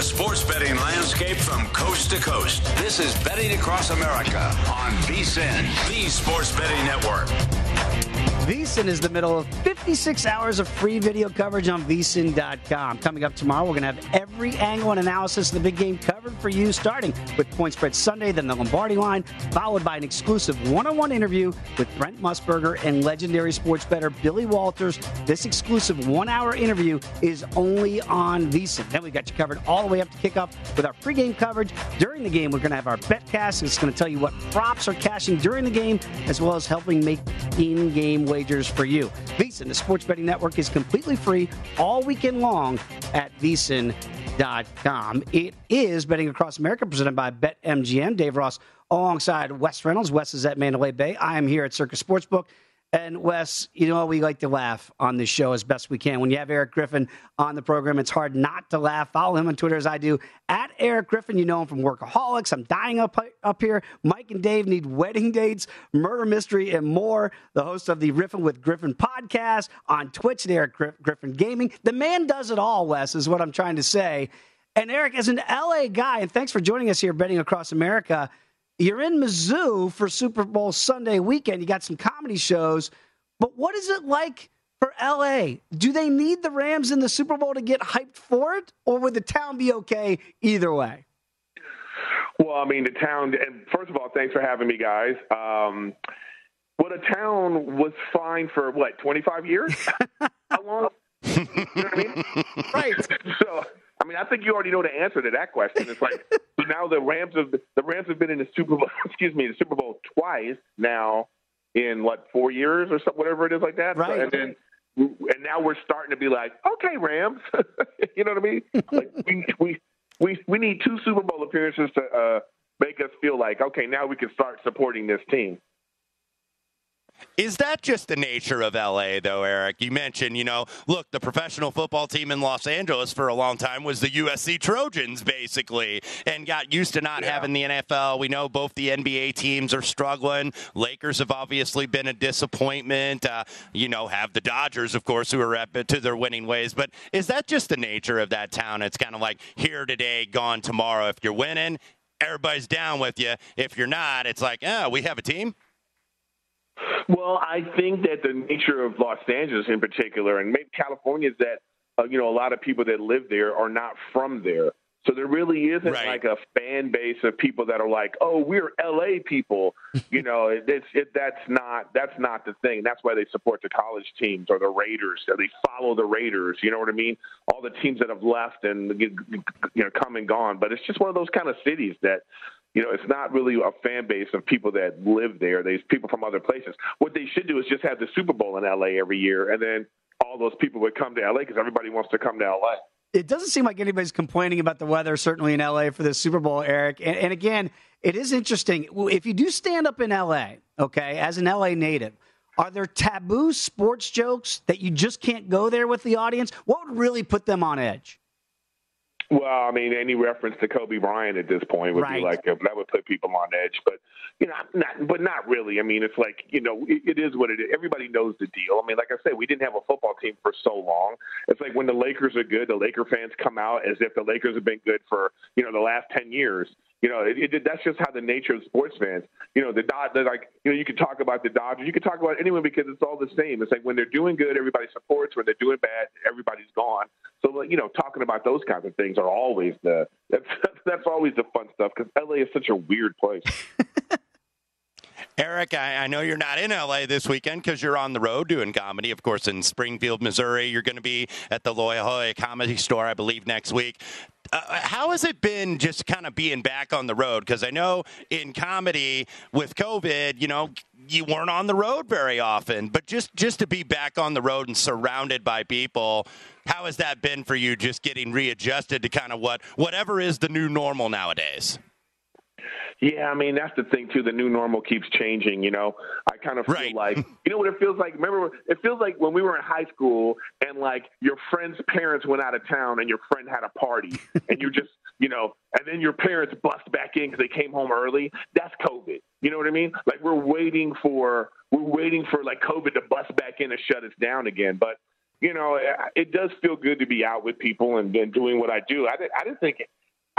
The sports betting landscape from coast to coast. This is Betting Across America on VSIN, the Sports Betting Network. VSIN is the middle of 56 hours of free video coverage on VSIN.com. Coming up tomorrow, we're going to have every angle and analysis of the big game covered for you, starting with Point Spread Sunday, then the Lombardi line, followed by an exclusive one on one interview with Brent Musburger and legendary sports bettor Billy Walters. This exclusive one hour interview is only on VSIN. Then we've got you covered all the way up to kickoff with our pregame coverage. During the game, we're going to have our betcast. It's going to tell you what props are cashing during the game, as well as helping make in game wagers for you. VSIN, the sports betting network, is completely free all weekend long at VSIN.com. It is Betting Across America presented by BetMGM. Dave Ross alongside Wes Reynolds. Wes is at Mandalay Bay. I am here at Circa Sportsbook. And Wes, you know, we like to laugh on this show as best we can. When you have Eric Griffin on the program, it's hard not to laugh. Follow him on Twitter as I do at Eric Griffin. You know him from Workaholics. I'm dying up up here. Mike and Dave need wedding dates, murder mystery, and more. The host of the Riffin with Griffin podcast on Twitch at Eric Griffin Gaming. The man does it all. Wes is what I'm trying to say. And Eric, as an LA guy, and thanks for joining us here, betting across America. You're in Mizzou for Super Bowl Sunday weekend. You got some comedy shows, but what is it like for LA? Do they need the Rams in the Super Bowl to get hyped for it, or would the town be okay either way? Well, I mean, the town, and first of all, thanks for having me, guys. Um, well, the town was fine for what, 25 years? How long? you know what I mean? Right. So, I mean, I think you already know the answer to that question. It's like so now the Rams have the Rams have been in the Super Bowl. Excuse me, the Super Bowl twice now in what four years or something, whatever it is like that. Right. So, and then and now we're starting to be like, okay, Rams. you know what I mean? Like we we we we need two Super Bowl appearances to uh, make us feel like okay, now we can start supporting this team. Is that just the nature of LA, though, Eric? You mentioned, you know, look, the professional football team in Los Angeles for a long time was the USC Trojans, basically, and got used to not Yeah. having the NFL. We know both the NBA teams are struggling. Lakers have obviously been a disappointment. Uh, you know, have the Dodgers, of course, who are up to their winning ways. But is that just the nature of that town? It's kind of like here today, gone tomorrow. If you're winning, everybody's down with you. If you're not, it's like, oh, we have a team. Well, I think that the nature of Los Angeles in particular, and maybe California, is that uh, you know a lot of people that live there are not from there. So there really isn't Right. like a fan base of people that are like, "Oh, we're LA people." you know, it, it's it, that's not that's not the thing. That's why they support the college teams or the Raiders. They follow the Raiders. You know what I mean? All the teams that have left and you know come and gone. But it's just one of those kind of cities that you know, it's not really a fan base of people that live there. There's people from other places. What they should do is just have the Super Bowl in LA every year, and then all those people would come to LA because everybody wants to come to LA. It doesn't seem like anybody's complaining about the weather, certainly in LA for the Super Bowl, Eric. And, and again, it is interesting. If you do stand up in LA, okay, as an LA native, are there taboo sports jokes that you just can't go there with the audience? What would really put them on edge? Well, I mean, any reference to Kobe Bryant at this point would Right. be like uh, that would put people on edge. But you know, not but not really. I mean, it's like you know, it, it is what it is. Everybody knows the deal. I mean, like I said, we didn't have a football team for so long. It's like when the Lakers are good, the Laker fans come out as if the Lakers have been good for you know the last ten years. You know, it, it, that's just how the nature of sports fans. You know, the Dod, they're like, you know, you can talk about the Dodgers, you can talk about anyone because it's all the same. It's like when they're doing good, everybody supports. When they're doing bad, everybody's gone. So, like, you know, talking about those kinds of things are always the that's that's always the fun stuff because LA is such a weird place. Eric, I, I, know you're not in LA this weekend because you're on the road doing comedy. Of course, in Springfield, Missouri, you're going to be at the La Jolla Comedy Store, I believe, next week. Uh, how has it been just kind of being back on the road? Because I know in comedy with COVID, you know, you weren't on the road very often, but just just to be back on the road and surrounded by people, how has that been for you? Just getting readjusted to kind of what whatever is the new normal nowadays. Yeah, I mean that's the thing too. The new normal keeps changing. You know, I kind of feel right. like you know what it feels like. Remember, it feels like when we were in high school and like your friend's parents went out of town and your friend had a party and you just you know, and then your parents bust back in because they came home early. That's COVID. You know what I mean? Like we're waiting for we're waiting for like COVID to bust back in and shut us down again. But you know, it does feel good to be out with people and, and doing what I do. I, I didn't think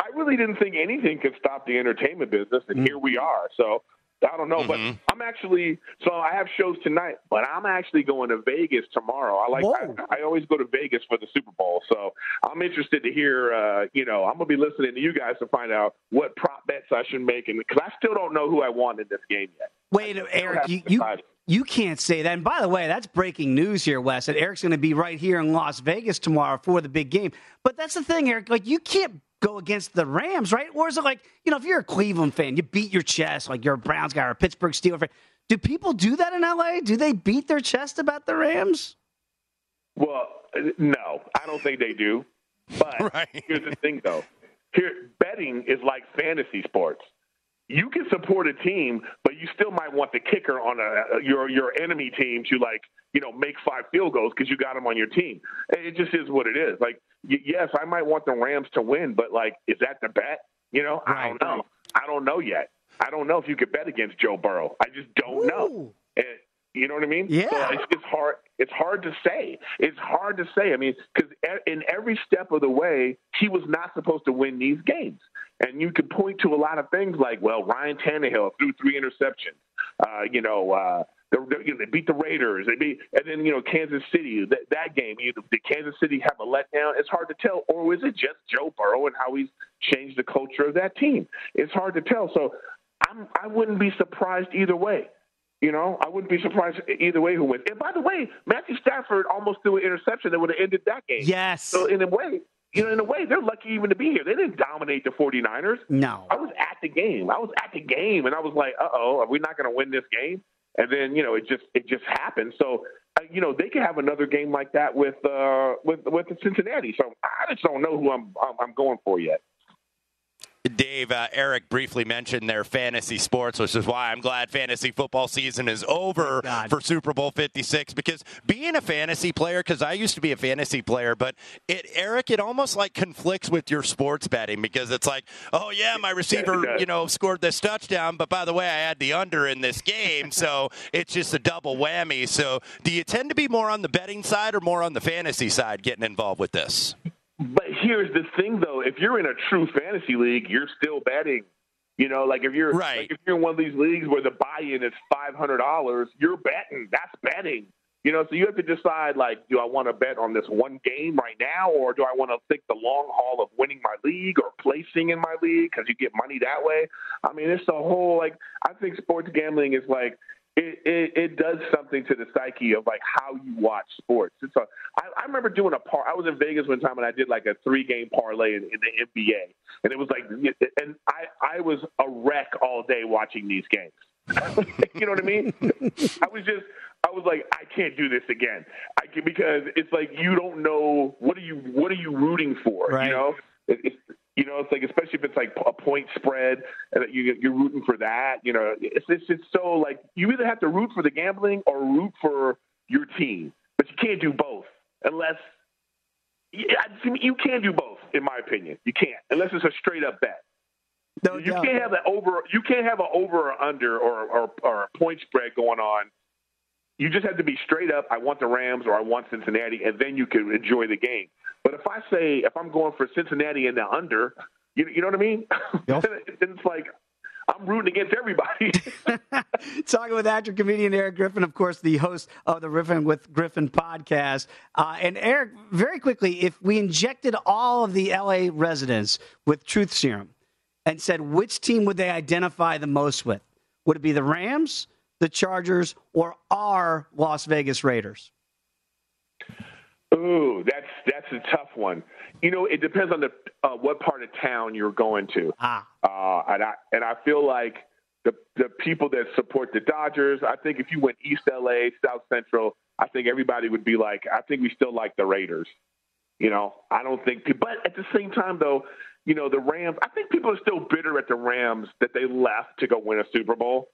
I really didn't think anything could stop the entertainment business, and mm here we are. So I don't know, mm-hmm. but I'm actually so I have shows tonight, but I'm actually going to Vegas tomorrow. I like I, I, always go to Vegas for the Super Bowl, so I'm interested to hear. Uh, you know, I'm gonna be listening to you guys to find out what prop bets I should make, and because I still don't know who I want in this game yet. Wait, Eric, you, you you can't say that. And by the way, that's breaking news here, Wes. That Eric's going to be right here in Las Vegas tomorrow for the big game. But that's the thing, Eric. Like you can't go against the Rams, right? Or is it like, you know, if you're a Cleveland fan, you beat your chest like you're a Browns guy or a Pittsburgh Steelers fan. Do people do that in LA? Do they beat their chest about the Rams? Well, no, I don't think they do. But right. here's the thing, though. Here, betting is like fantasy sports you can support a team, but you still might want the kicker on a, your your enemy team to like you know make five field goals because you got them on your team. It just is what it is. Like yes, I might want the Rams to win, but like is that the bet? You know, right. I don't know. I don't know yet. I don't know if you could bet against Joe Burrow. I just don't Ooh. know. And, you know what I mean? Yeah. So it's, it's hard. It's hard to say. It's hard to say. I mean, because in every step of the way, he was not supposed to win these games. And you could point to a lot of things like, well, Ryan Tannehill threw three interceptions. Uh, you know, uh, they, you know, they beat the Raiders. They beat, and then you know Kansas City. That, that game, you know, did Kansas City have a letdown? It's hard to tell, or was it just Joe Burrow and how he's changed the culture of that team? It's hard to tell. So I'm, I wouldn't be surprised either way. You know, I wouldn't be surprised either way who wins. And by the way, Matthew Stafford almost threw an interception that would have ended that game. Yes. So in a way, you know, in a way, they're lucky even to be here. They didn't dominate the 49ers. No. I was at the game. I was at the game, and I was like, uh oh, are we not going to win this game? And then, you know, it just it just happened. So, uh, you know, they could have another game like that with uh with with Cincinnati. So I just don't know who I'm I'm, I'm going for yet. Dave, uh, Eric briefly mentioned their fantasy sports, which is why I'm glad fantasy football season is over for Super Bowl 56. Because being a fantasy player, because I used to be a fantasy player, but it, Eric, it almost like conflicts with your sports betting because it's like, oh yeah, my receiver, you know, scored this touchdown, but by the way, I had the under in this game, so it's just a double whammy. So, do you tend to be more on the betting side or more on the fantasy side getting involved with this? But here's the thing, though: if you're in a true fantasy league, you're still betting. You know, like if you're right. like if you're in one of these leagues where the buy-in is five hundred dollars, you're betting. That's betting. You know, so you have to decide like, do I want to bet on this one game right now, or do I want to think the long haul of winning my league or placing in my league because you get money that way? I mean, it's the whole like. I think sports gambling is like it, it, it does something to the psyche of like how you watch sports. It's a, I, I remember doing a par. I was in Vegas one time and I did like a three game parlay in, in the NBA, and it was like, and I I was a wreck all day watching these games. you know what I mean? I was just I was like, I can't do this again. I can, because it's like you don't know what are you what are you rooting for? Right. You know, it, it's you know, it's like especially if it's like a point spread and you you're rooting for that. You know, it's it's just so like you either have to root for the gambling or root for your team, but you can't do both unless you can't do both. In my opinion, you can't unless it's a straight up bet. No you doubt. can't have an over. You can't have an over or under or, or or a point spread going on. You just have to be straight up. I want the Rams or I want Cincinnati, and then you can enjoy the game. But if I say if I'm going for Cincinnati and the under, You, you know what I mean? Yep. it's like I'm rooting against everybody. Talking with actor comedian Eric Griffin, of course, the host of the Riffin with Griffin podcast. Uh, and Eric, very quickly, if we injected all of the LA residents with truth serum and said which team would they identify the most with, would it be the Rams, the Chargers, or our Las Vegas Raiders? Ooh, that's that's a tough one. You know, it depends on the uh, what part of town you're going to. Ah. Uh, and I and I feel like the the people that support the Dodgers. I think if you went East LA, South Central, I think everybody would be like, I think we still like the Raiders. You know, I don't think. But at the same time, though, you know, the Rams. I think people are still bitter at the Rams that they left to go win a Super Bowl.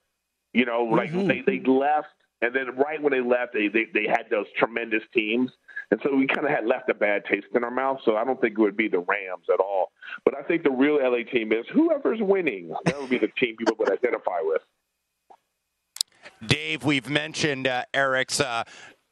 You know, like Mhm. they they left, and then right when they left, they they, they had those tremendous teams. And so we kind of had left a bad taste in our mouth. So I don't think it would be the Rams at all. But I think the real LA team is whoever's winning. That would be the team people would identify with. Dave, we've mentioned uh, Eric's uh,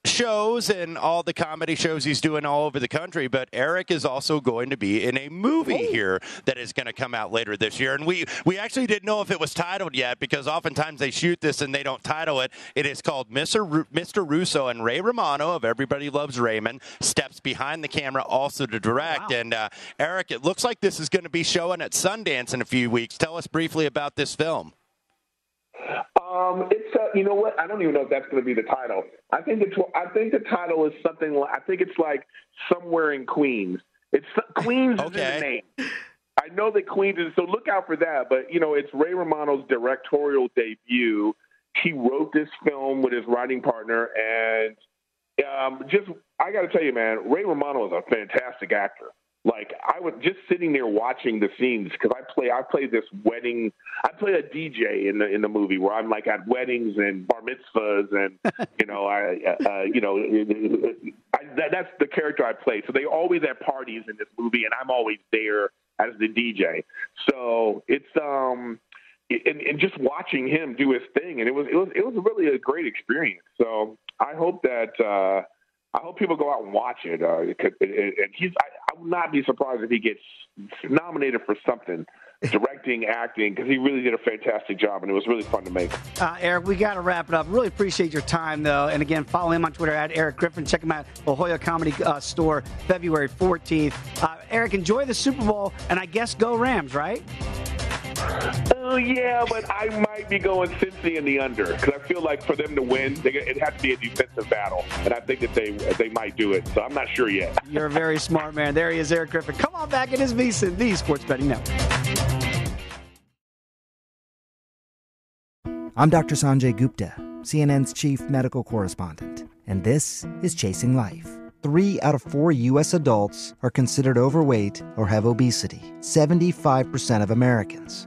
shows and all the comedy shows he's doing all over the country, but Eric is also going to be in a movie here that is going to come out later this year. And we, we actually didn't know if it was titled yet because oftentimes they shoot this and they don't title it. It is called Mr. Ru- Mr. Russo and Ray Romano of Everybody Loves Raymond steps behind the camera also to direct. And uh, Eric, it looks like this is going to be showing at Sundance in a few weeks. Tell us briefly about this film. Um, it's uh, you know what? I don't even know if that's going to be the title. I think it's I think the title is something. Like, I think it's like somewhere in Queens. It's Queens is the name. I know that Queens is so look out for that. But you know, it's Ray Romano's directorial debut. He wrote this film with his writing partner, and um, just I got to tell you, man, Ray Romano is a fantastic actor. Like I was just sitting there watching the scenes because I play I play this wedding I play a DJ in the in the movie where I'm like at weddings and bar mitzvahs and you know I uh, you know I, that, that's the character I play. So they always have parties in this movie and I'm always there as the DJ. So it's um and, and just watching him do his thing and it was it was it was really a great experience. So I hope that. uh I hope people go out and watch it. Uh, it could- and and he's, I, I would not be surprised if he gets nominated for something, directing, acting, because he really did a fantastic job, and it was really fun to make. Uh, Eric, we got to wrap it up. Really appreciate your time, though. And again, follow him on Twitter at Eric Griffin. Check him out, La Jolla Comedy uh, Store, February 14th. Uh, Eric, enjoy the Super Bowl, and I guess go Rams, right? Oh yeah, but I might be going Cincy in the under because I feel like for them to win, they, it has to be a defensive battle, and I think that they they might do it. So I'm not sure yet. You're a very smart man. There he is, Eric Griffin. Come on back. It is VSiN, the Sports Betting Network. I'm Dr. Sanjay Gupta, CNN's chief medical correspondent, and this is Chasing Life. Three out of four U.S. adults are considered overweight or have obesity, 75% of Americans.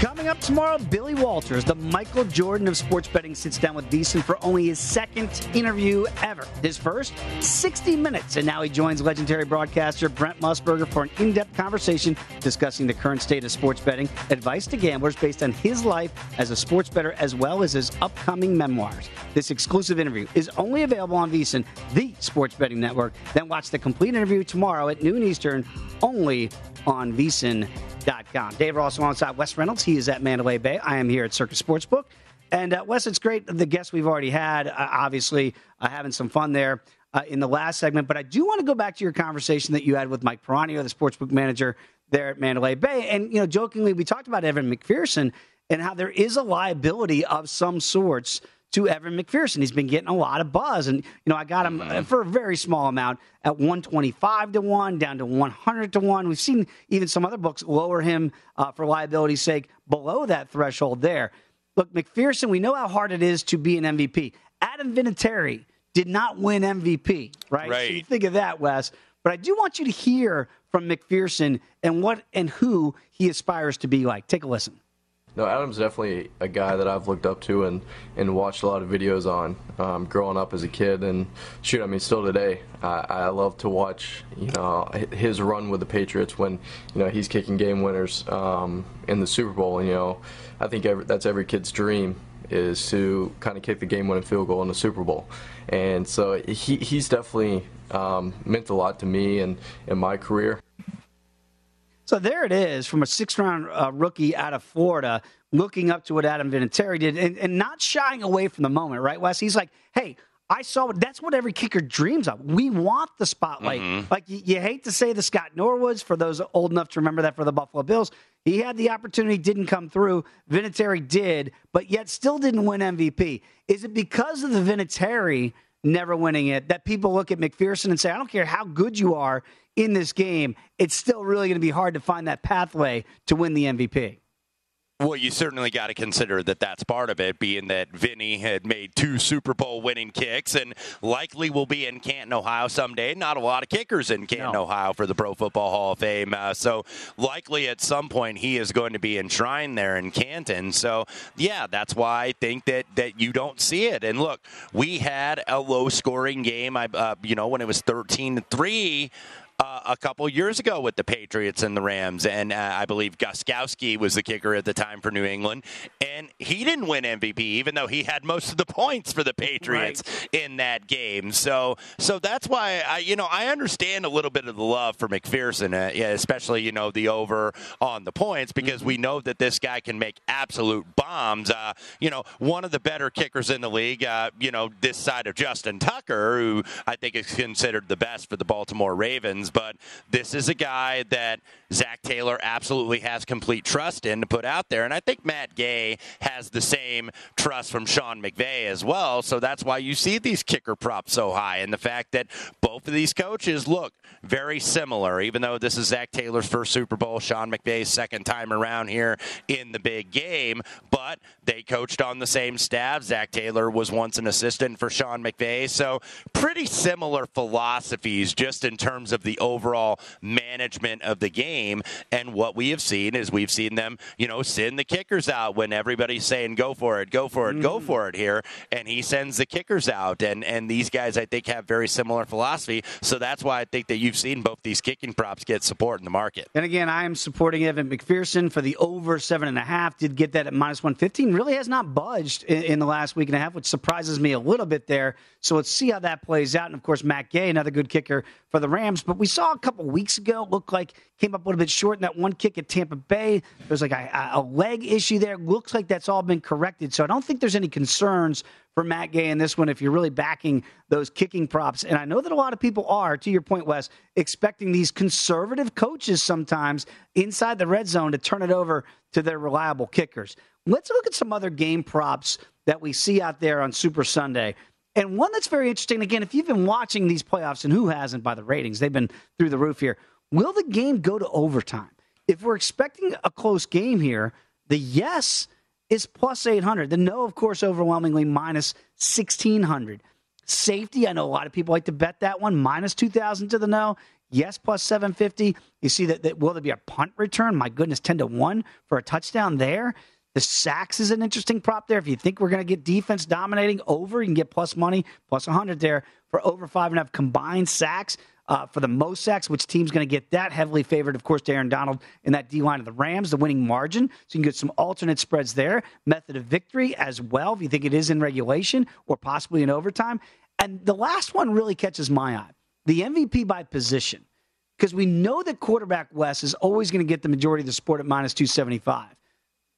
Coming up tomorrow, Billy Walters, the Michael Jordan of sports betting, sits down with Deason for only his second interview ever. His first, 60 minutes. And now he joins legendary broadcaster Brent Musburger for an in depth conversation discussing the current state of sports betting, advice to gamblers based on his life as a sports bettor, as well as his upcoming memoirs. This exclusive interview is only available on VSiN, the sports betting network. Then watch the complete interview tomorrow at noon Eastern, only on VSiN.com. Dave Ross alongside Wes Reynolds. He is at Mandalay Bay. I am here at Circa Sportsbook. And uh, Wes, it's great. The guests we've already had, uh, obviously, uh, having some fun there uh, in the last segment. But I do want to go back to your conversation that you had with Mike Piranio, the sportsbook manager there at Mandalay Bay. And, you know, jokingly, we talked about Evan McPherson and how there is a liability of some sorts to Evan McPherson. He's been getting a lot of buzz. And, you know, I got him mm-hmm. for a very small amount at 125 to 1, down to 100 to 1. We've seen even some other books lower him uh, for liability's sake below that threshold there. Look, McPherson, we know how hard it is to be an MVP. Adam Vinatieri did not win MVP, right? Right. So you think of that, Wes. But I do want you to hear from McPherson and what and who he aspires to be like. Take a listen. No, Adam's definitely a guy that I've looked up to and, and watched a lot of videos on um, growing up as a kid. And shoot, I mean, still today, I, I love to watch you know his run with the Patriots when you know he's kicking game winners um, in the Super Bowl. And you know, I think every, that's every kid's dream is to kind of kick the game-winning field goal in the Super Bowl. And so he, he's definitely um, meant a lot to me and in my career. So there it is from a six round uh, rookie out of Florida looking up to what Adam Vinatieri did and, and not shying away from the moment, right, Wes? He's like, hey, I saw that's what every kicker dreams of. We want the spotlight. Mm-hmm. Like you, you, hate to say the Scott Norwoods for those old enough to remember that for the Buffalo Bills. He had the opportunity, didn't come through. Vinatieri did, but yet still didn't win MVP. Is it because of the Vinatieri never winning it that people look at McPherson and say, I don't care how good you are in this game, it's still really going to be hard to find that pathway to win the MVP. Well, you certainly got to consider that that's part of it, being that Vinny had made two Super Bowl winning kicks and likely will be in Canton, Ohio someday. Not a lot of kickers in Canton, no. Ohio for the Pro Football Hall of Fame. Uh, so likely at some point he is going to be enshrined there in Canton. So, yeah, that's why I think that, that you don't see it. And look, we had a low scoring game, I, uh, you know, when it was 13 3 uh, a couple years ago with the Patriots and the Rams, and uh, I believe Gostkowski was the kicker at the time for New England, and he didn't win MVP, even though he had most of the points for the Patriots right. in that game. So, so that's why I, you know, I understand a little bit of the love for McPherson, uh, yeah, especially you know the over on the points because mm-hmm. we know that this guy can make absolute bombs. Uh, you know, one of the better kickers in the league. Uh, you know, this side of Justin Tucker, who I think is considered the best for the Baltimore Ravens but this is a guy that Zac Taylor absolutely has complete trust in to put out there. And I think Matt Gay has the same trust from Sean McVay as well. So that's why you see these kicker props so high. And the fact that both of these coaches look very similar, even though this is Zac Taylor's first Super Bowl, Sean McVay's second time around here in the big game, but they coached on the same staff. Zac Taylor was once an assistant for Sean McVay. So pretty similar philosophies just in terms of the overall management of the game. And what we have seen is we've seen them, you know, send the kickers out when everybody's saying, go for it, go for it, mm. go for it here. And he sends the kickers out. And, and these guys, I think, have very similar philosophy. So that's why I think that you've seen both these kicking props get support in the market. And again, I am supporting Evan McPherson for the over seven and a half. Did get that at minus 115. Really has not budged in, in the last week and a half, which surprises me a little bit there. So let's see how that plays out. And of course, Matt Gay, another good kicker for the Rams. But we saw a couple weeks ago, looked like came up a little bit short in that one kick at Tampa Bay. There's like a, a leg issue there. Looks like that's all been corrected. So I don't think there's any concerns for Matt Gay in this one if you're really backing those kicking props. And I know that a lot of people are, to your point, Wes, expecting these conservative coaches sometimes inside the red zone to turn it over to their reliable kickers. Let's look at some other game props that we see out there on Super Sunday. And one that's very interesting, again, if you've been watching these playoffs, and who hasn't by the ratings, they've been through the roof here. Will the game go to overtime? If we're expecting a close game here, the yes is plus 800. The no, of course, overwhelmingly minus 1600. Safety, I know a lot of people like to bet that one, minus 2000 to the no. Yes, plus 750. You see that, that will there be a punt return? My goodness, 10 to 1 for a touchdown there. The sacks is an interesting prop there. If you think we're going to get defense dominating over, you can get plus money, plus 100 there for over five and a half combined sacks. Uh, for the most sacks, which team's going to get that? Heavily favored, of course, to Aaron Donald in that D line of the Rams, the winning margin. So you can get some alternate spreads there. Method of victory as well, if you think it is in regulation or possibly in overtime. And the last one really catches my eye the MVP by position. Because we know that quarterback Wes is always going to get the majority of the support at minus 275.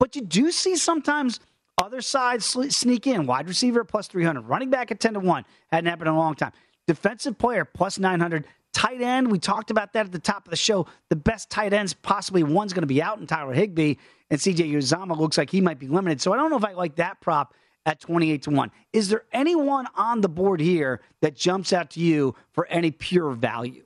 But you do see sometimes other sides sneak in. Wide receiver plus 300, running back at 10 to 1. Hadn't happened in a long time. Defensive player plus 900, Tight end, we talked about that at the top of the show. The best tight ends, possibly one's going to be out in Tyler Higbee, and CJ Uzomah looks like he might be limited. So I don't know if I like that prop at 28 to 1. Is there anyone on the board here that jumps out to you for any pure value?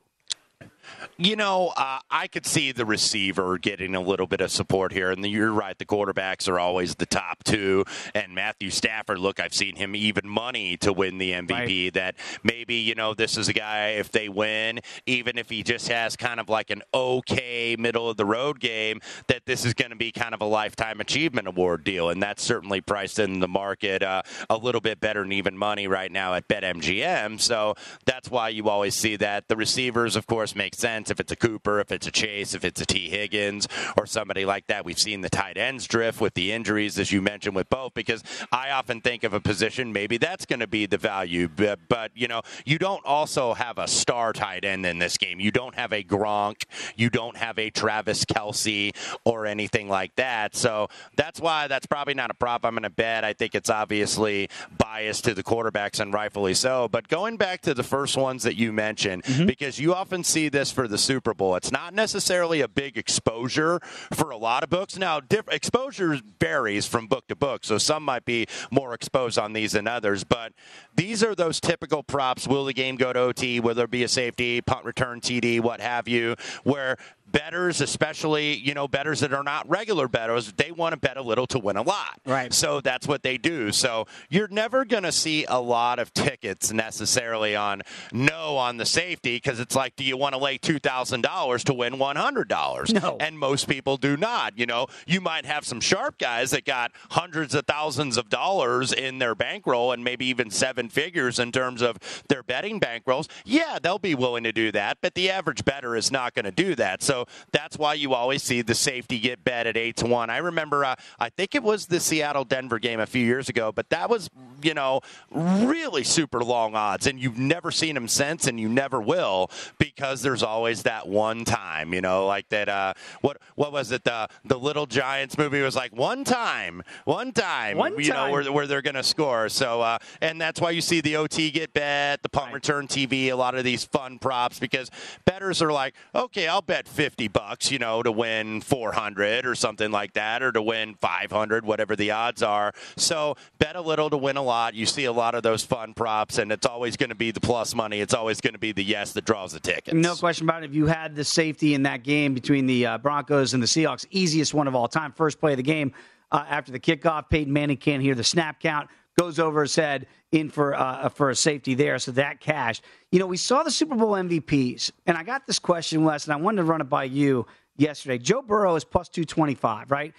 You know, uh, I could see the receiver getting a little bit of support here. And you're right, the quarterbacks are always the top two. And Matthew Stafford, look, I've seen him even money to win the MVP. Right. That maybe, you know, this is a guy, if they win, even if he just has kind of like an okay middle of the road game, that this is going to be kind of a lifetime achievement award deal. And that's certainly priced in the market uh, a little bit better than even money right now at BetMGM. So that's why you always see that. The receivers, of course, make sense if it's a Cooper, if it's a Chase, if it's a Tee Higgins, or somebody like that. We've seen the tight ends drift with the injuries, as you mentioned, with both, because I often think of a position, maybe that's going to be the value. But, but, you know, you don't also have a star tight end in this game. You don't have a Gronk. You don't have a Travis Kelce or anything like that. So that's why that's probably not a prop I'm going to bet. I think it's obviously biased to the quarterbacks and rightfully so. But going back to the first ones that you mentioned, mm-hmm. because you often see this for the Super Bowl. It's not necessarily a big exposure for a lot of books. Now, diff- exposure varies from book to book, so some might be more exposed on these than others. But these are those typical props. Will the game go to OT? Will there be a safety, punt return, TD, what have you? Where betters, especially you know betters that are not regular betters, they want to bet a little to win a lot. Right. So that's what they do. So you're never going to see a lot of tickets necessarily on no on the safety because it's like, do you want to lay two thousand dollars to win one hundred dollars? No. And most people do not. You know, you might have some sharp guys that got hundreds of thousands of dollars in their bankroll and maybe even seven figures in terms of their betting bankrolls. Yeah, they'll be willing to do that, but the average better is not going to do that. So that's why you always see the safety get bet at eight to one. I remember, uh, I think it was the Seattle Denver game a few years ago, but that was you know really super long odds, and you've never seen them since, and you never will because there's always that one time, you know, like that. Uh, what what was it? The the Little Giants movie was like one time, one time, one you time. know, where, where they're going to score. So, uh, and that's why you see the OT get bet, the punt right. return TD, a lot of these fun props because betters are like, okay, I'll bet 50 50 bucks, you know, to win 400 or something like that, or to win 500, whatever the odds are. So bet a little to win a lot. You see a lot of those fun props, and it's always going to be the plus money. It's always going to be the yes that draws the tickets. No question about it. If you had the safety in that game between the uh, Broncos and the Seahawks, easiest one of all time, first play of the game uh, after the kickoff, Peyton Manning can't hear the snap count goes over his head in for uh, for a safety there. So that cash. You know, we saw the Super Bowl MVPs, and I got this question, Wes, and I wanted to run it by you yesterday. Joe Burrow is plus two twenty five, right?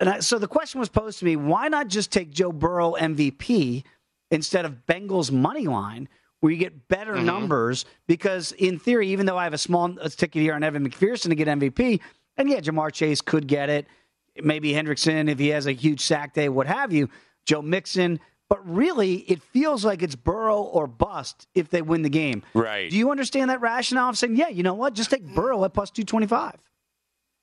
And I, so the question was posed to me: Why not just take Joe Burrow MVP instead of Bengals money line? Where you get better mm-hmm. numbers because, in theory, even though I have a small ticket here on Evan McPherson to get MVP, and yeah, Ja'Marr Chase could get it, maybe Hendrickson if he has a huge sack day, what have you. Joe Mixon. But really, it feels like it's Burrow or bust if they win the game. Right. Do you understand that rationale of saying, yeah, you know what? Just take Burrow at plus 225?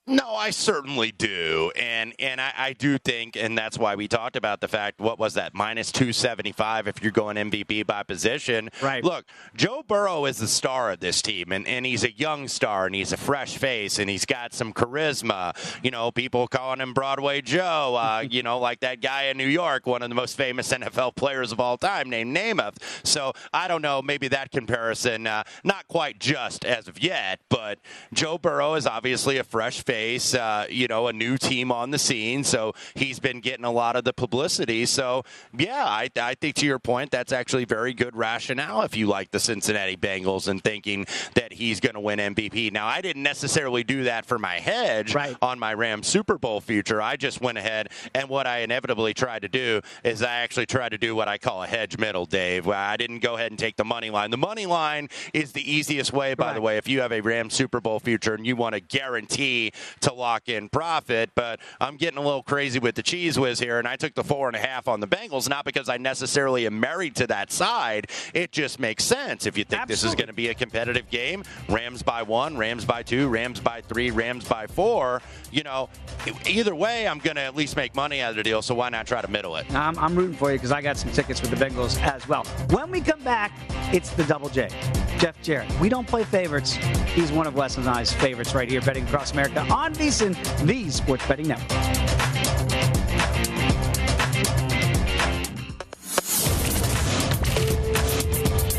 No, I certainly do, and and I, I, do think, and that's why we talked about the fact. What was that minus two seventy five if you're going MVP by position? Right. Look, Joe Burrow is the star of this team, and, and he's a young star, and he's a fresh face, and he's got some charisma. You know, people calling him Broadway Joe. Uh, you know, like that guy in New York, one of the most famous NFL players of all time, named Namath. So I don't know, maybe that comparison, uh, not quite just as of yet, but Joe Burrow is obviously a fresh face face, uh, you know, a new team on the scene. So he's been getting a lot of the publicity. So, yeah, I, I think to your point, that's actually very good rationale if you like the Cincinnati Bengals and thinking that he's going to win MVP. Now, I didn't necessarily do that for my hedge right. on my Rams Super Bowl future. I just went ahead and what I inevitably tried to do is I actually tried to do what I call a hedge middle, Dave. I didn't go ahead and take the money line. The money line is the easiest way, by right. the way, if you have a Rams Super Bowl future and you want to guarantee to lock in profit. But I'm getting a little crazy with the cheese whiz here, and I took the four and a half on the Bengals, not because I necessarily am married to that side. It just makes sense. If you think Absolutely. this is going to be a competitive game, Rams by one, Rams by two, Rams by three, Rams by four, you know, either way, I'm going to at least make money out of the deal. So why not try to middle it? I'm, I'm rooting for you because I got some tickets for the Bengals as well. When we come back, it's the Double J. Jeff Jarrett. We don't play favorites. He's one of Wes and I's favorites right here, betting across America on VSIN, the Sports Betting Network.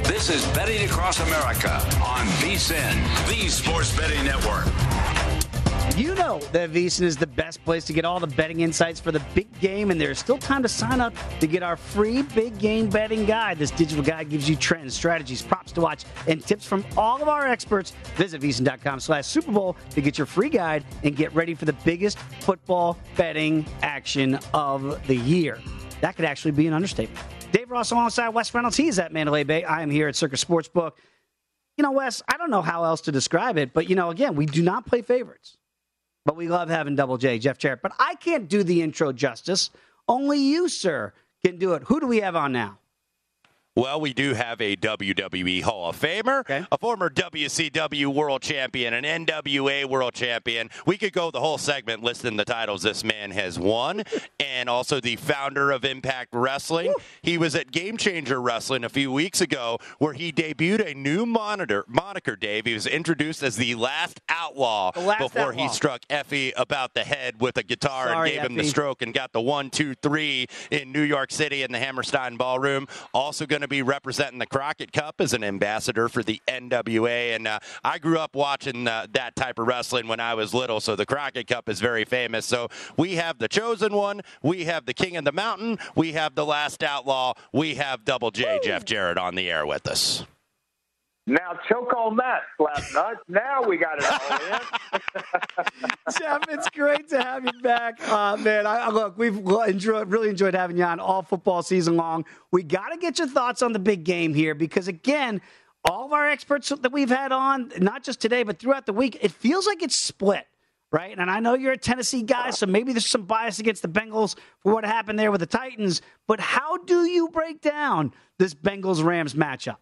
This is Betting Across America on VSIN, the Sports Betting Network. You know that VSIN is the best place to get all the betting insights for the big game, and there's still time to sign up to get our free big game betting guide. This digital guide gives you trends, strategies, props to watch, and tips from all of our experts. Visit VSIN.com slash Super Bowl to get your free guide and get ready for the biggest football betting action of the year. That could actually be an understatement. Dave Ross alongside Wes Reynolds. He's at Mandalay Bay. I am here at Circa Sportsbook. You know, Wes, I don't know how else to describe it, but, you know, again, we do not play favorites. But we love having Double J, Jeff Jarrett. But I can't do the intro justice. Only you, sir, can do it. Who do we have on now? Well, we do have a WWE Hall of Famer, okay. a former WCW World Champion, an NWA World Champion. We could go the whole segment listing the titles this man has won, and also the founder of Impact Wrestling. Woo. He was at Game Changer Wrestling a few weeks ago, where he debuted a new monitor moniker. Dave, he was introduced as the Last Outlaw the last before outlaw. he struck Effy about the head with a guitar Sorry, and gave Effy. him the stroke and got the one, two, three in New York City in the Hammerstein Ballroom. Also going to to be representing the Crockett Cup as an ambassador for the NWA. And uh, I grew up watching uh, that type of wrestling when I was little, so the Crockett Cup is very famous. So we have the chosen one, we have the King of the Mountain, we have the Last Outlaw, we have Double J, Jeff Jarrett, on the air with us. Now choke on that, Slapnut. now we got it all in. Jeff, it's great to have you back. Uh, man, I, look, we've enjoyed, really enjoyed having you on all football season long. We got to get your thoughts on the big game here because, again, all of our experts that we've had on, not just today, but throughout the week, it feels like it's split right? And I know you're a Tennessee guy, so maybe there's some bias against the Bengals for what happened there with the Titans. But how do you break down this Bengals Rams matchup?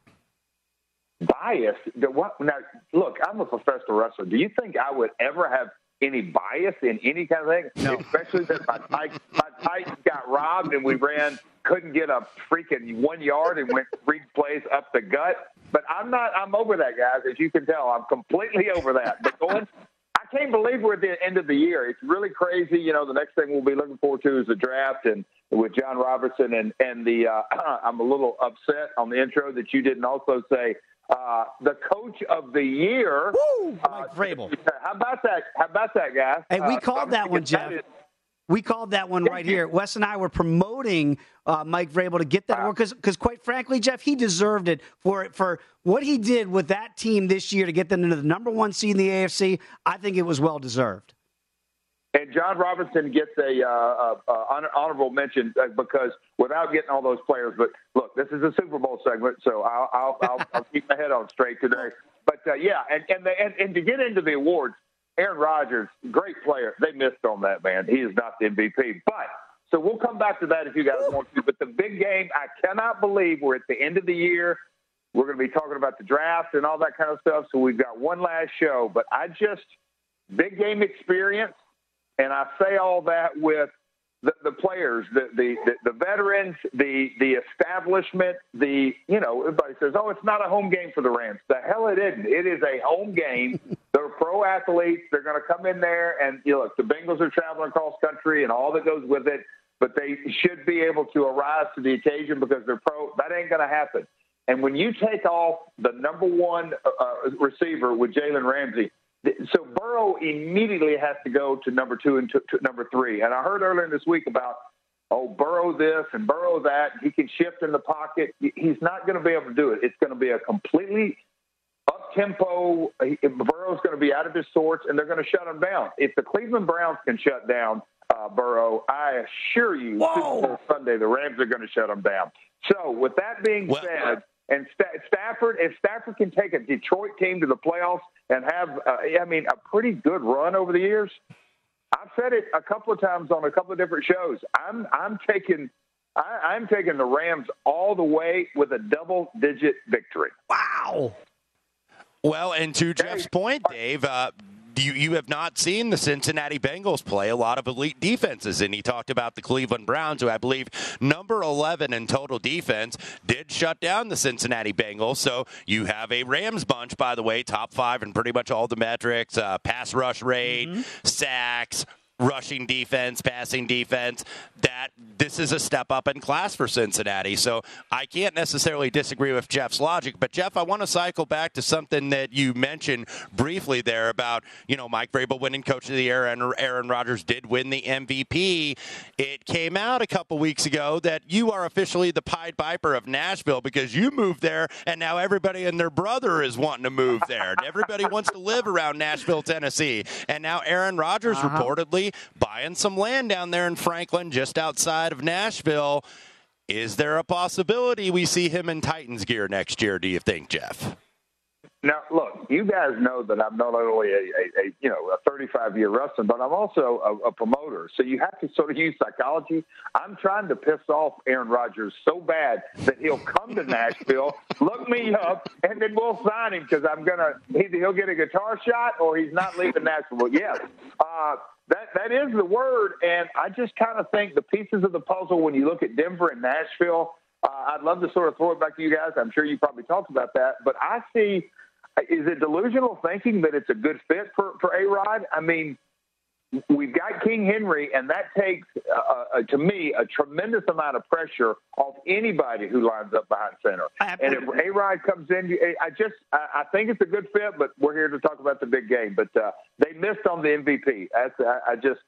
Bias. What? Now, look, I'm a professional wrestler. Do you think I would ever have any bias in any kind of thing? No. Especially that my tight, my Titans got robbed and we ran, couldn't get a freaking one yard and went three plays up the gut. But I'm not. I'm over that, guys. As you can tell, I'm completely over that. But going. I can't believe we're at the end of the year. It's really crazy. You know, the next thing we'll be looking forward to is the draft, and with John Robertson and and the. Uh, I'm a little upset on the intro that you didn't also say uh, the coach of the year. Woo! Uh, Mike Vrabel. How about that? How about that, guy? Hey, we uh, called that one, Jeff. we called that one right here. Wes and I were promoting uh, Mike Vrabel to get that award because, because quite frankly, Jeff, he deserved it for it for what he did with that team this year to get them into the number one seed in the AFC. I think it was well deserved. And Jon Robinson gets a, uh, honorable mention uh, because without getting all those players, but look, this is a Super Bowl segment, so I'll I'll, I'll, I'll keep my head on straight today. But uh, yeah, and and, the, and and to get into the awards, Aaron Rodgers, great player. They missed on that man. He is not the MVP, but. So we'll come back to that if you guys want to. But the big game, I cannot believe we're at the end of the year. We're going to be talking about the draft and all that kind of stuff. So we've got one last show. But I just, big game experience and I say all that with the, the players, the, the, the, veterans, the, the establishment, the, you know, everybody says, oh, it's not a home game for the Rams. The hell it isn't. It is a home game. They're pro athletes. They're going to come in there and, you know, look, the Bengals are traveling across country and all that goes with it, but they should be able to arise to the occasion because they're pro. That ain't going to happen. And when you take off the number one uh, receiver with Jalen Ramsey, so Burrow immediately has to go to number two and to, to number three. And I heard earlier this week about oh Burrow this and Burrow that. He can shift in the pocket. He's not going to be able to do it. It's going to be a completely up tempo. Burrow's going to be out of his sorts, and they're going to shut him down. If the Cleveland Browns can shut down uh, Burrow, I assure you, Sunday the Rams are going to shut him down. So with that being well, said. And Stafford, if Stafford can take a Detroit team to the playoffs and have, uh, I mean, a pretty good run over the years, I've said it a couple of times on a couple of different shows. I'm I'm taking I, am taking the Rams all the way with a double digit victory. Wow. Well, and to Jeff's point, Dave, uh, you, you have not seen the Cincinnati Bengals play a lot of elite defenses. And he talked about the Cleveland Browns, who I believe number 11 in total defense, did shut down the Cincinnati Bengals. So you have a Rams bunch, by the way, top five in pretty much all the metrics uh, pass rush rate, mm-hmm. sacks, rushing defense, passing defense, that this is a step up in class for Cincinnati. So I can't necessarily disagree with Jeff's logic, but Jeff, I want to cycle back to something that you mentioned briefly there about, you know, Mike Vrabel winning coach of the year and Aaron Rodgers did win the MVP. It came out a couple weeks ago that you are officially the Pied Piper of Nashville because you moved there and now everybody and their brother is wanting to move there. everybody wants to live around Nashville, Tennessee. And now Aaron Rodgers uh-huh. reportedly buying some land down there in Franklin, just outside of Nashville. Is there a possibility we see him in Titans gear next year? Do you think, Jeff? Now, look, you guys know that I'm not only a, a, a you know a 35 year wrestler, but I'm also a, a, promoter. So you have to sort of use psychology. I'm trying to piss off Aaron Rodgers so bad that he'll come to Nashville, look me up, and then we'll sign him because I'm gonna either he'll get a guitar shot or he's not leaving Nashville. Yes, uh, that that is the word, and I just kind of think the pieces of the puzzle when you look at Denver and Nashville. Uh, I'd love to sort of throw it back to you guys. I'm sure you probably talked about that, but I see. Is it delusional thinking that it's a good fit for for A Rod? I mean, we've got King Henry, and that takes, uh, uh, to me, a tremendous amount of pressure off anybody who lines up behind center. And if A Rod comes in, I just I, I think it's a good fit. But we're here to talk about the big game. But uh, they missed on the MVP. That's I, I just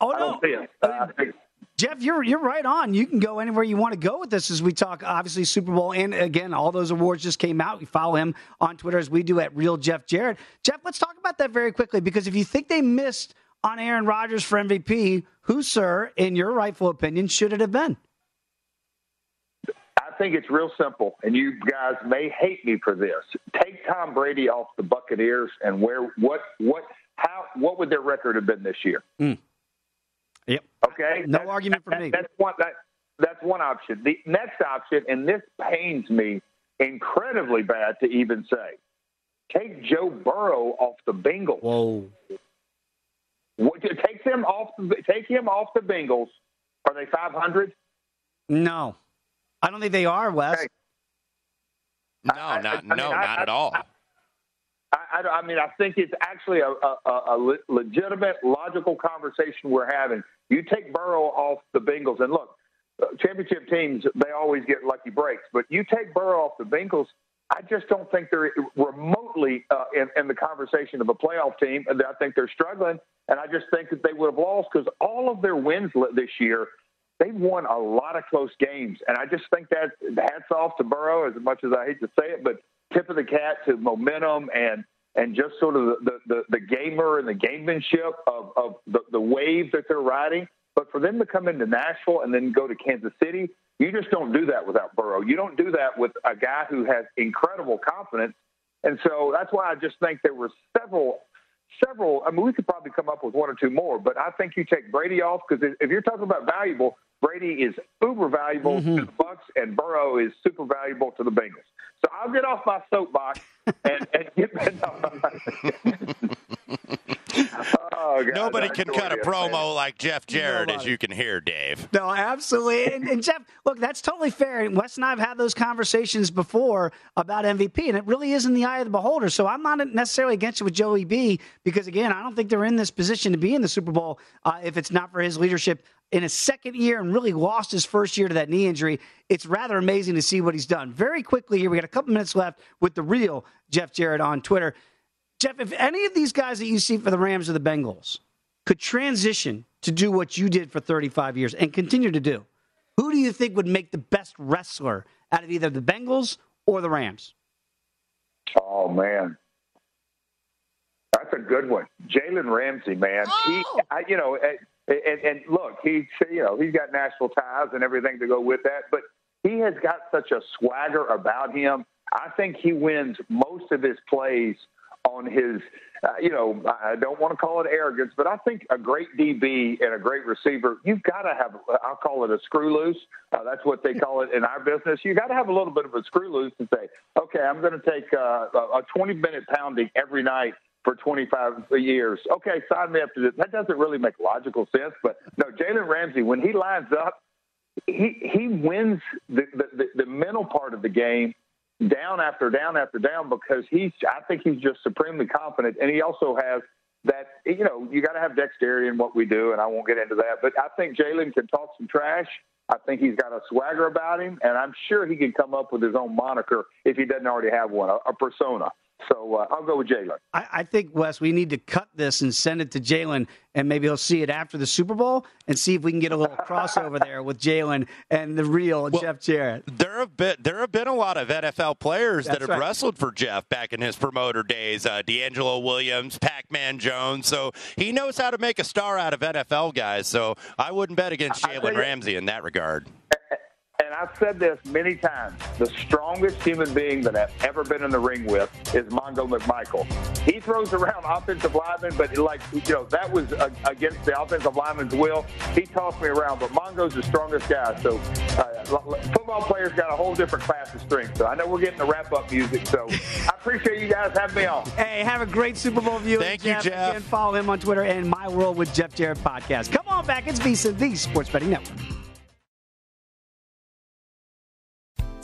oh no. Uh, Jeff, you're you're right on. You can go anywhere you want to go with this as we talk. Obviously, Super Bowl, and again, all those awards just came out. You follow him on Twitter as we do at Real Jeff Jarrett. Jeff, let's talk about that very quickly because if you think they missed on Aaron Rodgers for MVP, who, sir, in your rightful opinion, should it have been? I think it's real simple, and you guys may hate me for this. Take Tom Brady off the Buccaneers, and where what what how what would their record have been this year? Mm. Yep. Okay. No argument for that, me. That's one. That, that's one option. The next option, and this pains me incredibly bad to even say, take Joe Burrow off the Bengals. Whoa. Would you take him off. Take him off the Bengals. Are they 500? No, I don't think they are, Wes. Okay. No, I, not I mean, no, I, not at all. I, I, mean, I think it's actually a, a, a, legitimate, logical conversation we're having. You take Burrow off the Bengals, and look, uh, championship teams they always get lucky breaks, but you take Burrow off the Bengals, I just don't think they're remotely uh, in, in, the conversation of a playoff team. I think they're struggling, and I just think that they would have lost because all of their wins this year, they've won a lot of close games, and I just think that hats off to Burrow. As much as I hate to say it, but tip of the cat to momentum and and just sort of the the, the gamer and the gamemanship of of the, the wave that they're riding. But for them to come into Nashville and then go to Kansas City you just don't do that without Burrow. You don't do that with a guy who has incredible confidence. And so that's why I just think there were several, several. I mean, we could probably come up with one or two more, but I think you take Brady off because if you're talking about valuable, Brady is uber valuable mm-hmm. to the Bucks, and Burrow is super valuable to the Bengals. So I'll get off my soapbox and, and get. Oh, God, Nobody can cut a promo man. like Jeff Jarrett, as you can hear, Dave. No, absolutely. And, and, Jeff, look, that's totally fair. And Wes and I have had those conversations before about MVP, and it really is in the eye of the beholder. So I'm not necessarily against it with Joey B because, again, I don't think they're in this position to be in the Super Bowl uh, if it's not for his leadership in his second year and really lost his first year to that knee injury. It's rather amazing to see what he's done. Very quickly here, we got a couple minutes left with the real Jeff Jarrett on Twitter. Jeff, if any of these guys that you see for the Rams or the Bengals could transition to do what you did for 35 years and continue to do, who do you think would make the best wrestler out of either the Bengals or the Rams? Oh man, that's a good one. Jalen Ramsey, man. Oh! He, I, you know, and, and, and look, he's you know he's got national ties and everything to go with that, but he has got such a swagger about him. I think he wins most of his plays on his, uh, you know, I don't want to call it arrogance, but I think a great DB and a great receiver, you've got to have, I'll call it a screw loose. Uh, that's what they call it in our business. You've got to have a little bit of a screw loose to say, okay, I'm going to take uh, a 20 minute pounding every night for 25 years. Okay, sign me up to this. That doesn't really make logical sense, but no, Jalen Ramsey, when he lines up, he he wins the, the the mental part of the game down after down after down because he's I think he's just supremely confident. And he also has that you know you got to have dexterity in what we do and I won't get into that. But I think Jalen can talk some trash. I think he's got a swagger about him and I'm sure he can come up with his own moniker if he doesn't already have one a, a persona so uh, I'll go with Jalen. I, I, think, Wes, we need to cut this and send it to Jalen, and maybe he'll see it after the Super Bowl and see if we can get a little crossover there with Jalen and the real well, Jeff Jarrett. There have been there have been a lot of NFL players That's that have right. wrestled for Jeff back in his promoter days. Uh, DeAngelo Williams, Pac-Man Jones. So he knows how to make a star out of NFL guys. So I wouldn't bet against Jalen Ramsey in that regard and I've said this many times, the strongest human being that I've ever been in the ring with is Mongo McMichael. He throws around offensive linemen, but like, you know, that was against the offensive lineman's will. He tossed me around, but Mongo's the strongest guy. So uh, football players got a whole different class of strength. So I know we're getting the wrap up music. So I appreciate you guys having me on. Hey, have a great Super Bowl viewing. Thank Jeff. you, Jeff. Again, follow him on Twitter and My World with Jeff Jarrett podcast. Come on back. It's VSIN, the Sports Betting Network.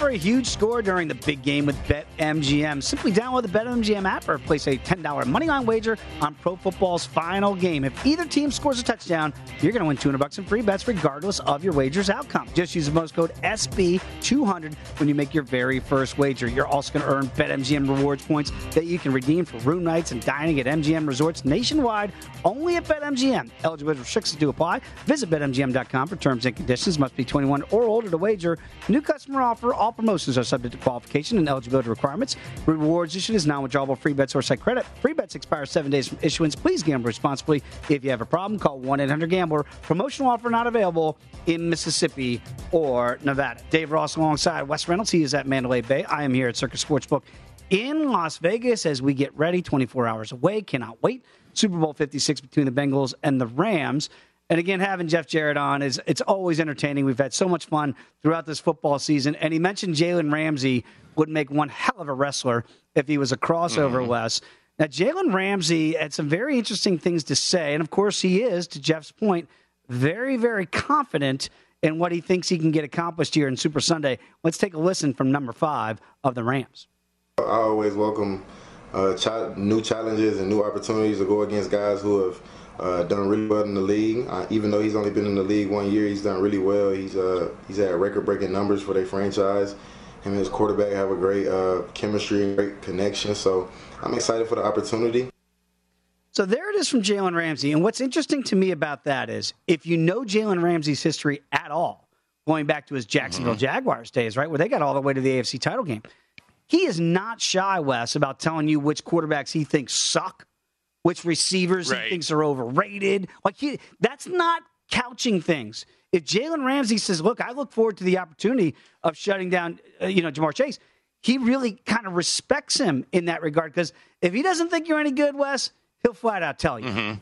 For a huge score during the big game with BetMGM. Simply download the BetMGM app or place a $10 moneyline wager on pro football's final game. If either team scores a touchdown, you're going to win 200 bucks in free bets regardless of your wager's outcome. Just use the bonus code SB200 when you make your very first wager. You're also going to earn BetMGM rewards points that you can redeem for room nights and dining at MGM resorts nationwide only at BetMGM. Eligibility restrictions do apply. Visit BetMGM.com for terms and conditions. Must be 21 or older to wager. New customer offer. All promotions are subject to qualification and eligibility requirements. Rewards issued is non-withdrawable free bets or site credit. Free bets expire seven days from issuance. Please gamble responsibly. If you have a problem, call 1-800-GAMBLER. Promotional offer not available in Mississippi or Nevada. Dave Ross alongside Wes Reynolds. He is at Mandalay Bay. I am here at Circa Sportsbook in Las Vegas as we get ready. 24 hours away. Cannot wait. Super Bowl 56 between the Bengals and the Rams. And again, having Jeff Jarrett on is it's always entertaining. We've had so much fun throughout this football season. And he mentioned Jalen Ramsey would make one hell of a wrestler if he was a crossover, mm-hmm. Wes. Now, Jalen Ramsey had some very interesting things to say. And of course, he is, to Jeff's point, very, very confident in what he thinks he can get accomplished here in Super Sunday. Let's take a listen from number five of the Rams. I always welcome uh, ch- new challenges and new opportunities to go against guys who have uh, done really well in the league. Uh, even though he's only been in the league one year, he's done really well. He's uh, he's had record-breaking numbers for their franchise. Him and his quarterback have a great uh, chemistry and great connection. So I'm excited for the opportunity. So there it is from Jalen Ramsey. And what's interesting to me about that is if you know Jalen Ramsey's history at all, going back to his Jacksonville mm-hmm. Jaguars days, right, where they got all the way to the AFC title game, he is not shy, Wes, about telling you which quarterbacks he thinks suck which receivers right. he thinks are overrated. Like he, that's not couching things. If Jalen Ramsey says, "Look, I look forward to the opportunity of shutting down," uh, you know, Ja'Marr Chase, he really kind of respects him in that regard. Because if he doesn't think you're any good, Wes, he'll flat out tell you. Mm-hmm.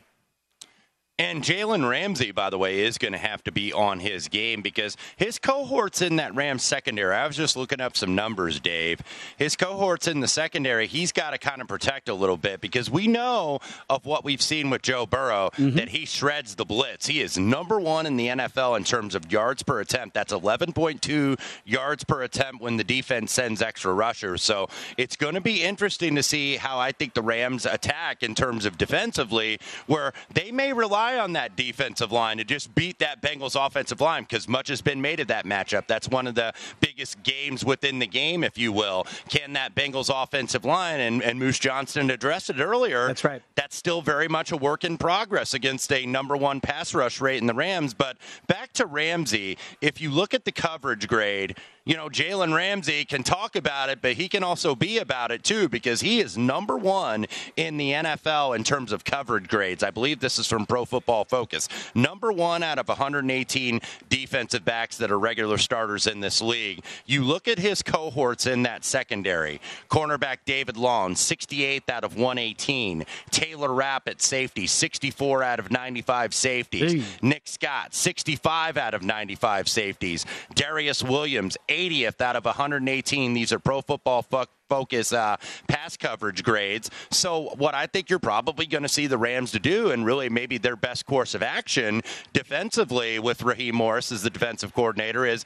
And Jalen Ramsey, by the way, is going to have to be on his game because his cohorts in that Rams secondary. I was just looking up some numbers, Dave. His cohorts in the secondary, he's got to kind of protect a little bit because we know of what we've seen with Joe Burrow mm-hmm. that he shreds the blitz. He is number one in the NFL in terms of yards per attempt. That's 11.2 yards per attempt when the defense sends extra rushers. So it's going to be interesting to see how I think the Rams attack in terms of defensively, where they may rely rely on that defensive line to just beat that Bengals offensive line because much has been made of that matchup. That's one of the biggest games within the game, if you will. Can that Bengals offensive line, and, and Moose Johnston addressed it earlier. That's right. That's still very much a work in progress against a number one pass rush rate in the Rams. But back to Ramsey, if you look at the coverage grade, you know, Jalen Ramsey can talk about it, but he can also be about it too because he is number one in the NFL in terms of coverage grades. I believe this is from Pro Football Focus. Number one out of 118 defensive backs that are regular starters in this league. You look at his cohorts in that secondary. Cornerback David Long, 68th out of 118. Taylor Rapp at safety, 64 out of 95 safeties. Hey. Nick Scott, 65 out of 95 safeties. Darious Williams, 80th out of 118. These are Pro Football Focus uh, pass coverage grades. So, what I think you're probably going to see the Rams to do, and really maybe their best course of action defensively with Raheem Morris as the defensive coordinator, is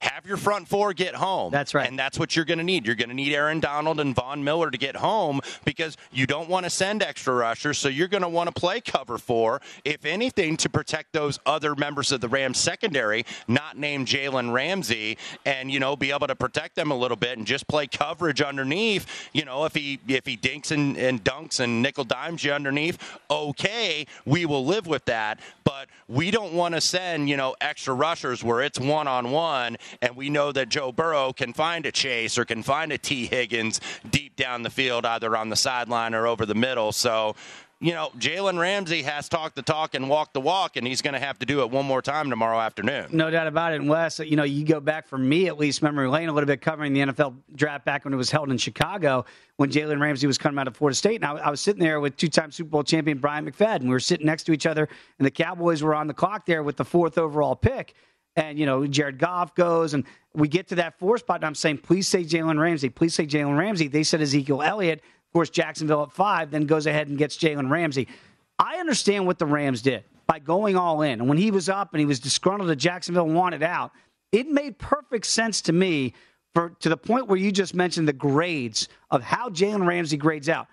have your front four get home. That's right. And that's what you're going to need. You're going to need Aaron Donald and Von Miller to get home because you don't want to send extra rushers. So you're going to want to play cover four, if anything, to protect those other members of the Rams secondary, not named Jalen Ramsey, and you know be able to protect them a little bit and just play coverage underneath. You know, if he if he dinks and, and dunks and nickel dimes you underneath, okay, we will live with that. But we don't want to send you know extra rushers where it's one on one and we know that Joe Burrow can find a Chase or can find a Tee Higgins deep down the field, either on the sideline or over the middle. So you know, Jalen Ramsey has talked the talk and walked the walk, and he's going to have to do it one more time tomorrow afternoon. No doubt about it. And Wes, you know, you go back for me at least, memory lane a little bit covering the NFL draft back when it was held in Chicago when Jalen Ramsey was coming out of Florida State. And I, I was sitting there with two time Super Bowl champion Bryant McFadden. We were sitting next to each other, and the Cowboys were on the clock there with the fourth overall pick and you know Jared Goff goes, and we get to that four spot, and I'm saying, please say Jalen Ramsey, please say Jalen Ramsey. They said Ezekiel Elliott. Of course, Jacksonville at five, then goes ahead and gets Jalen Ramsey. I understand what the Rams did by going all in, and when he was up and he was disgruntled at Jacksonville and wanted out, it made perfect sense to me. For to the point where you just mentioned the grades of how Jalen Ramsey grades out.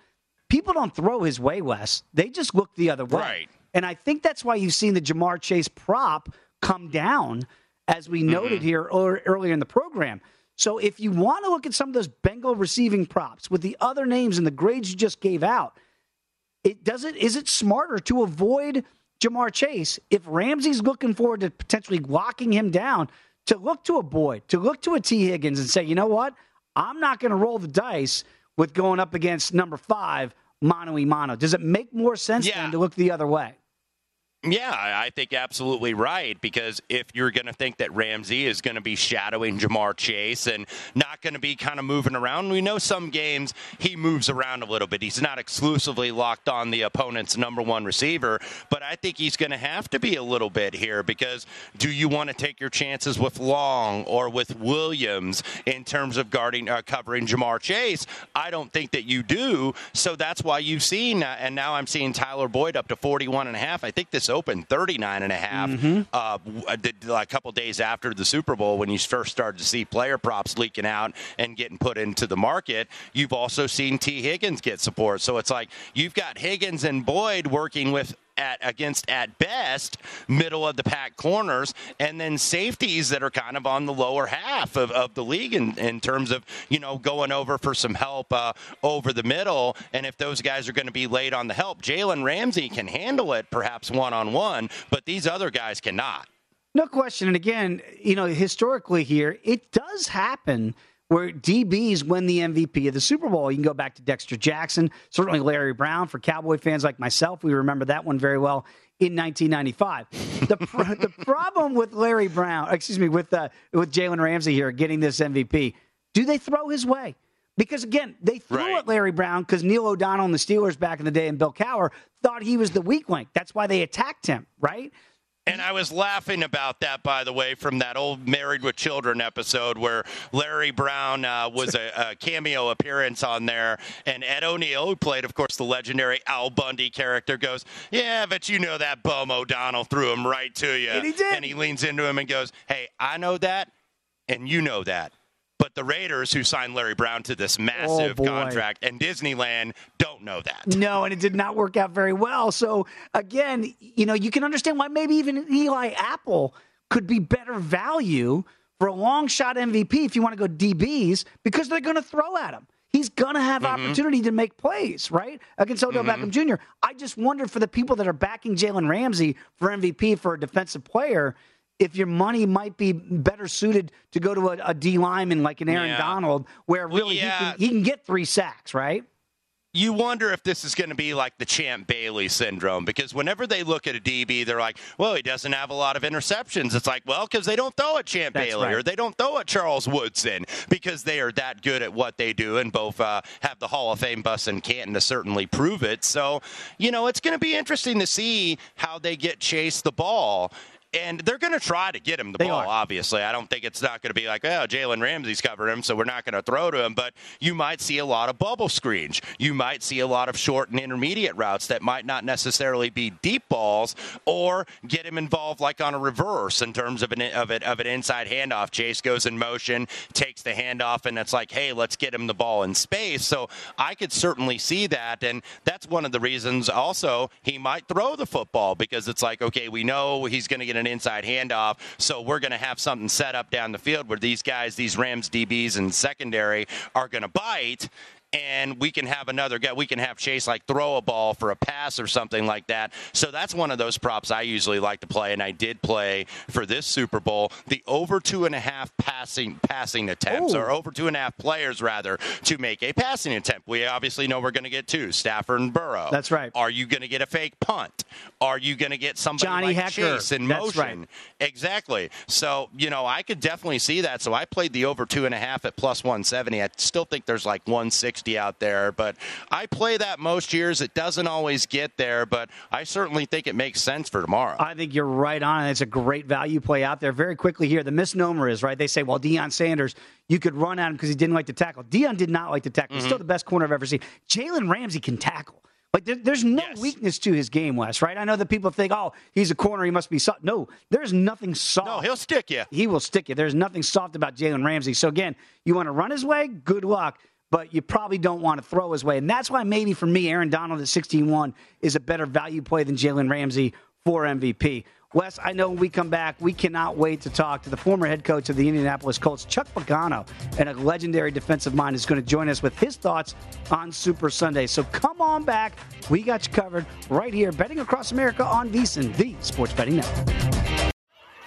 People don't throw his way, Wes. They just look the other way. Right. And I think that's why you've seen the Ja'Marr Chase prop come down, as we noted mm-hmm. here earlier in the program. So if you want to look at some of those Bengal receiving props with the other names and the grades you just gave out, it does it is it smarter to avoid Ja'Marr Chase if Ramsey's looking forward to potentially locking him down to look to a Boyd, to look to a Tee Higgins and say, you know what? I'm not going to roll the dice with going up against number five, mano y mano. Does it make more sense yeah. then to look the other way? Yeah, I think absolutely right. Because if you're going to think that Ramsey is going to be shadowing Ja'Marr Chase and not going to be kind of moving around, we know some games he moves around a little bit. He's not exclusively locked on the opponent's number one receiver, but I think he's going to have to be a little bit here because do you want to take your chances with Long or with Williams in terms of guarding, uh, covering Ja'Marr Chase? I don't think that you do. So that's why you've seen, uh, and now I'm seeing Tyler Boyd up to 41 and a half. I think this open 39 and a half mm-hmm. uh, a couple days after the Super Bowl when you first started to see player props leaking out and getting put into the market. You've also seen Tee Higgins get support. So it's like you've got Higgins and Boyd working with at against at best middle of the pack corners and then safeties that are kind of on the lower half of, of the league in, in terms of you know going over for some help uh, over the middle. And if those guys are going to be late on the help Jalen Ramsey can handle it perhaps one on one but these other guys cannot. No question. And again you know historically here it does happen where DBs win the MVP of the Super Bowl. You can go back to Dexter Jackson, certainly Larry Brown. For Cowboy fans like myself, we remember that one very well in 1995. the, the problem with Larry Brown, excuse me, with uh, with Jalen Ramsey here getting this MVP, Do they throw his way? Because again, they threw right. at Larry Brown because Neil O'Donnell and the Steelers back in the day and Bill Cowher thought he was the weak link. That's why they attacked him, right? And I was laughing about that, by the way, from that old Married with Children episode where Larry Brown uh, was a, a, cameo appearance on there. And Ed O'Neill, who played, of course, the legendary Al Bundy character, goes, Yeah, but you know that bum O'Donnell threw him right to you. And he did. And he leans into him and goes, Hey, I know that, and you know that. But the Raiders, who signed Larry Brown to this massive oh contract, and Disneyland don't know that. No, and it did not work out very well. So, again, you know, you can understand why maybe even Eli Apple could be better value for a long shot MVP if you want to go DBs because they're going to throw at him. He's going to have mm-hmm. opportunity to make plays, right? Against Odell mm-hmm. Beckham Jr. I just wonder for the people that are backing Jalen Ramsey for MVP for a defensive player if your money might be better suited to go to a, a D lineman like an Aaron yeah. Donald, where really yeah. he, can, he can get three sacks, right? you wonder if this is going to be like the Champ Bailey syndrome because whenever they look at a DB, they're like, well, he doesn't have a lot of interceptions. It's like, well, because they don't throw at Champ That's Bailey right. or they don't throw at Charles Woodson because they are that good at what they do and both uh, have the Hall of Fame bus in Canton to certainly prove it. So, you know, it's going to be interesting to see how they get chased the ball and they're going to try to get him the they ball. Are. Obviously, I don't think it's not going to be like, oh, Jalen Ramsey's covering him, so we're not going to throw to him. But you might see a lot of bubble screens. You might see a lot of short and intermediate routes that might not necessarily be deep balls, or get him involved like on a reverse in terms of an of it of an inside handoff. Chase goes in motion, takes the handoff, and it's like, hey, let's get him the ball in space. So I could certainly see that, and that's one of the reasons. Also, he might throw the football because it's like, okay, we know he's going to get an inside handoff. So we're going to have something set up down the field where these guys, these Rams DBs and secondary, are going to bite and we can have another guy. We can have Chase like throw a ball for a pass or something like that. So that's one of those props I usually like to play, and I did play for this Super Bowl the over two and a half passing passing attempts, Ooh. or over two and a half players rather, to make a passing attempt. We obviously know we're going to get two, Stafford and Burrow. That's right. Are you going to get a fake punt? Are you going to get somebody Johnny like. Chase in that's motion? Right. Exactly. So you know I could definitely see that. So I played the over two and a half at plus 170. I still think there's like 160 out there but I play that most years. It doesn't always get there, but I certainly think it makes sense for tomorrow. I think you're right on. It. It's a great value play out there. Very quickly here, the misnomer is right. They say, well, Deion Sanders, you could run at him because he didn't like to tackle. Deion did not like to tackle. Mm-hmm. He's still the best corner I've ever seen. Jalen Ramsey can tackle. Like there, there's no yes. weakness to his game, Wes. Right? I know that people think, "Oh, he's a corner; he must be soft." No, there's nothing soft. No, he'll stick you. He will stick you. There's nothing soft about Jalen Ramsey. So again, you want to run his way? Good luck but you probably don't want to throw his way. And that's why maybe for me, Aaron Donald at 16 1 is a better value play than Jalen Ramsey for MVP. Wes, I know when we come back, we cannot wait to talk to the former head coach of the Indianapolis Colts, Chuck Pagano, and a legendary defensive mind is going to join us with his thoughts on Super Sunday. So come on back. We got you covered right here, betting across America on VSIN, the Sports Betting Network.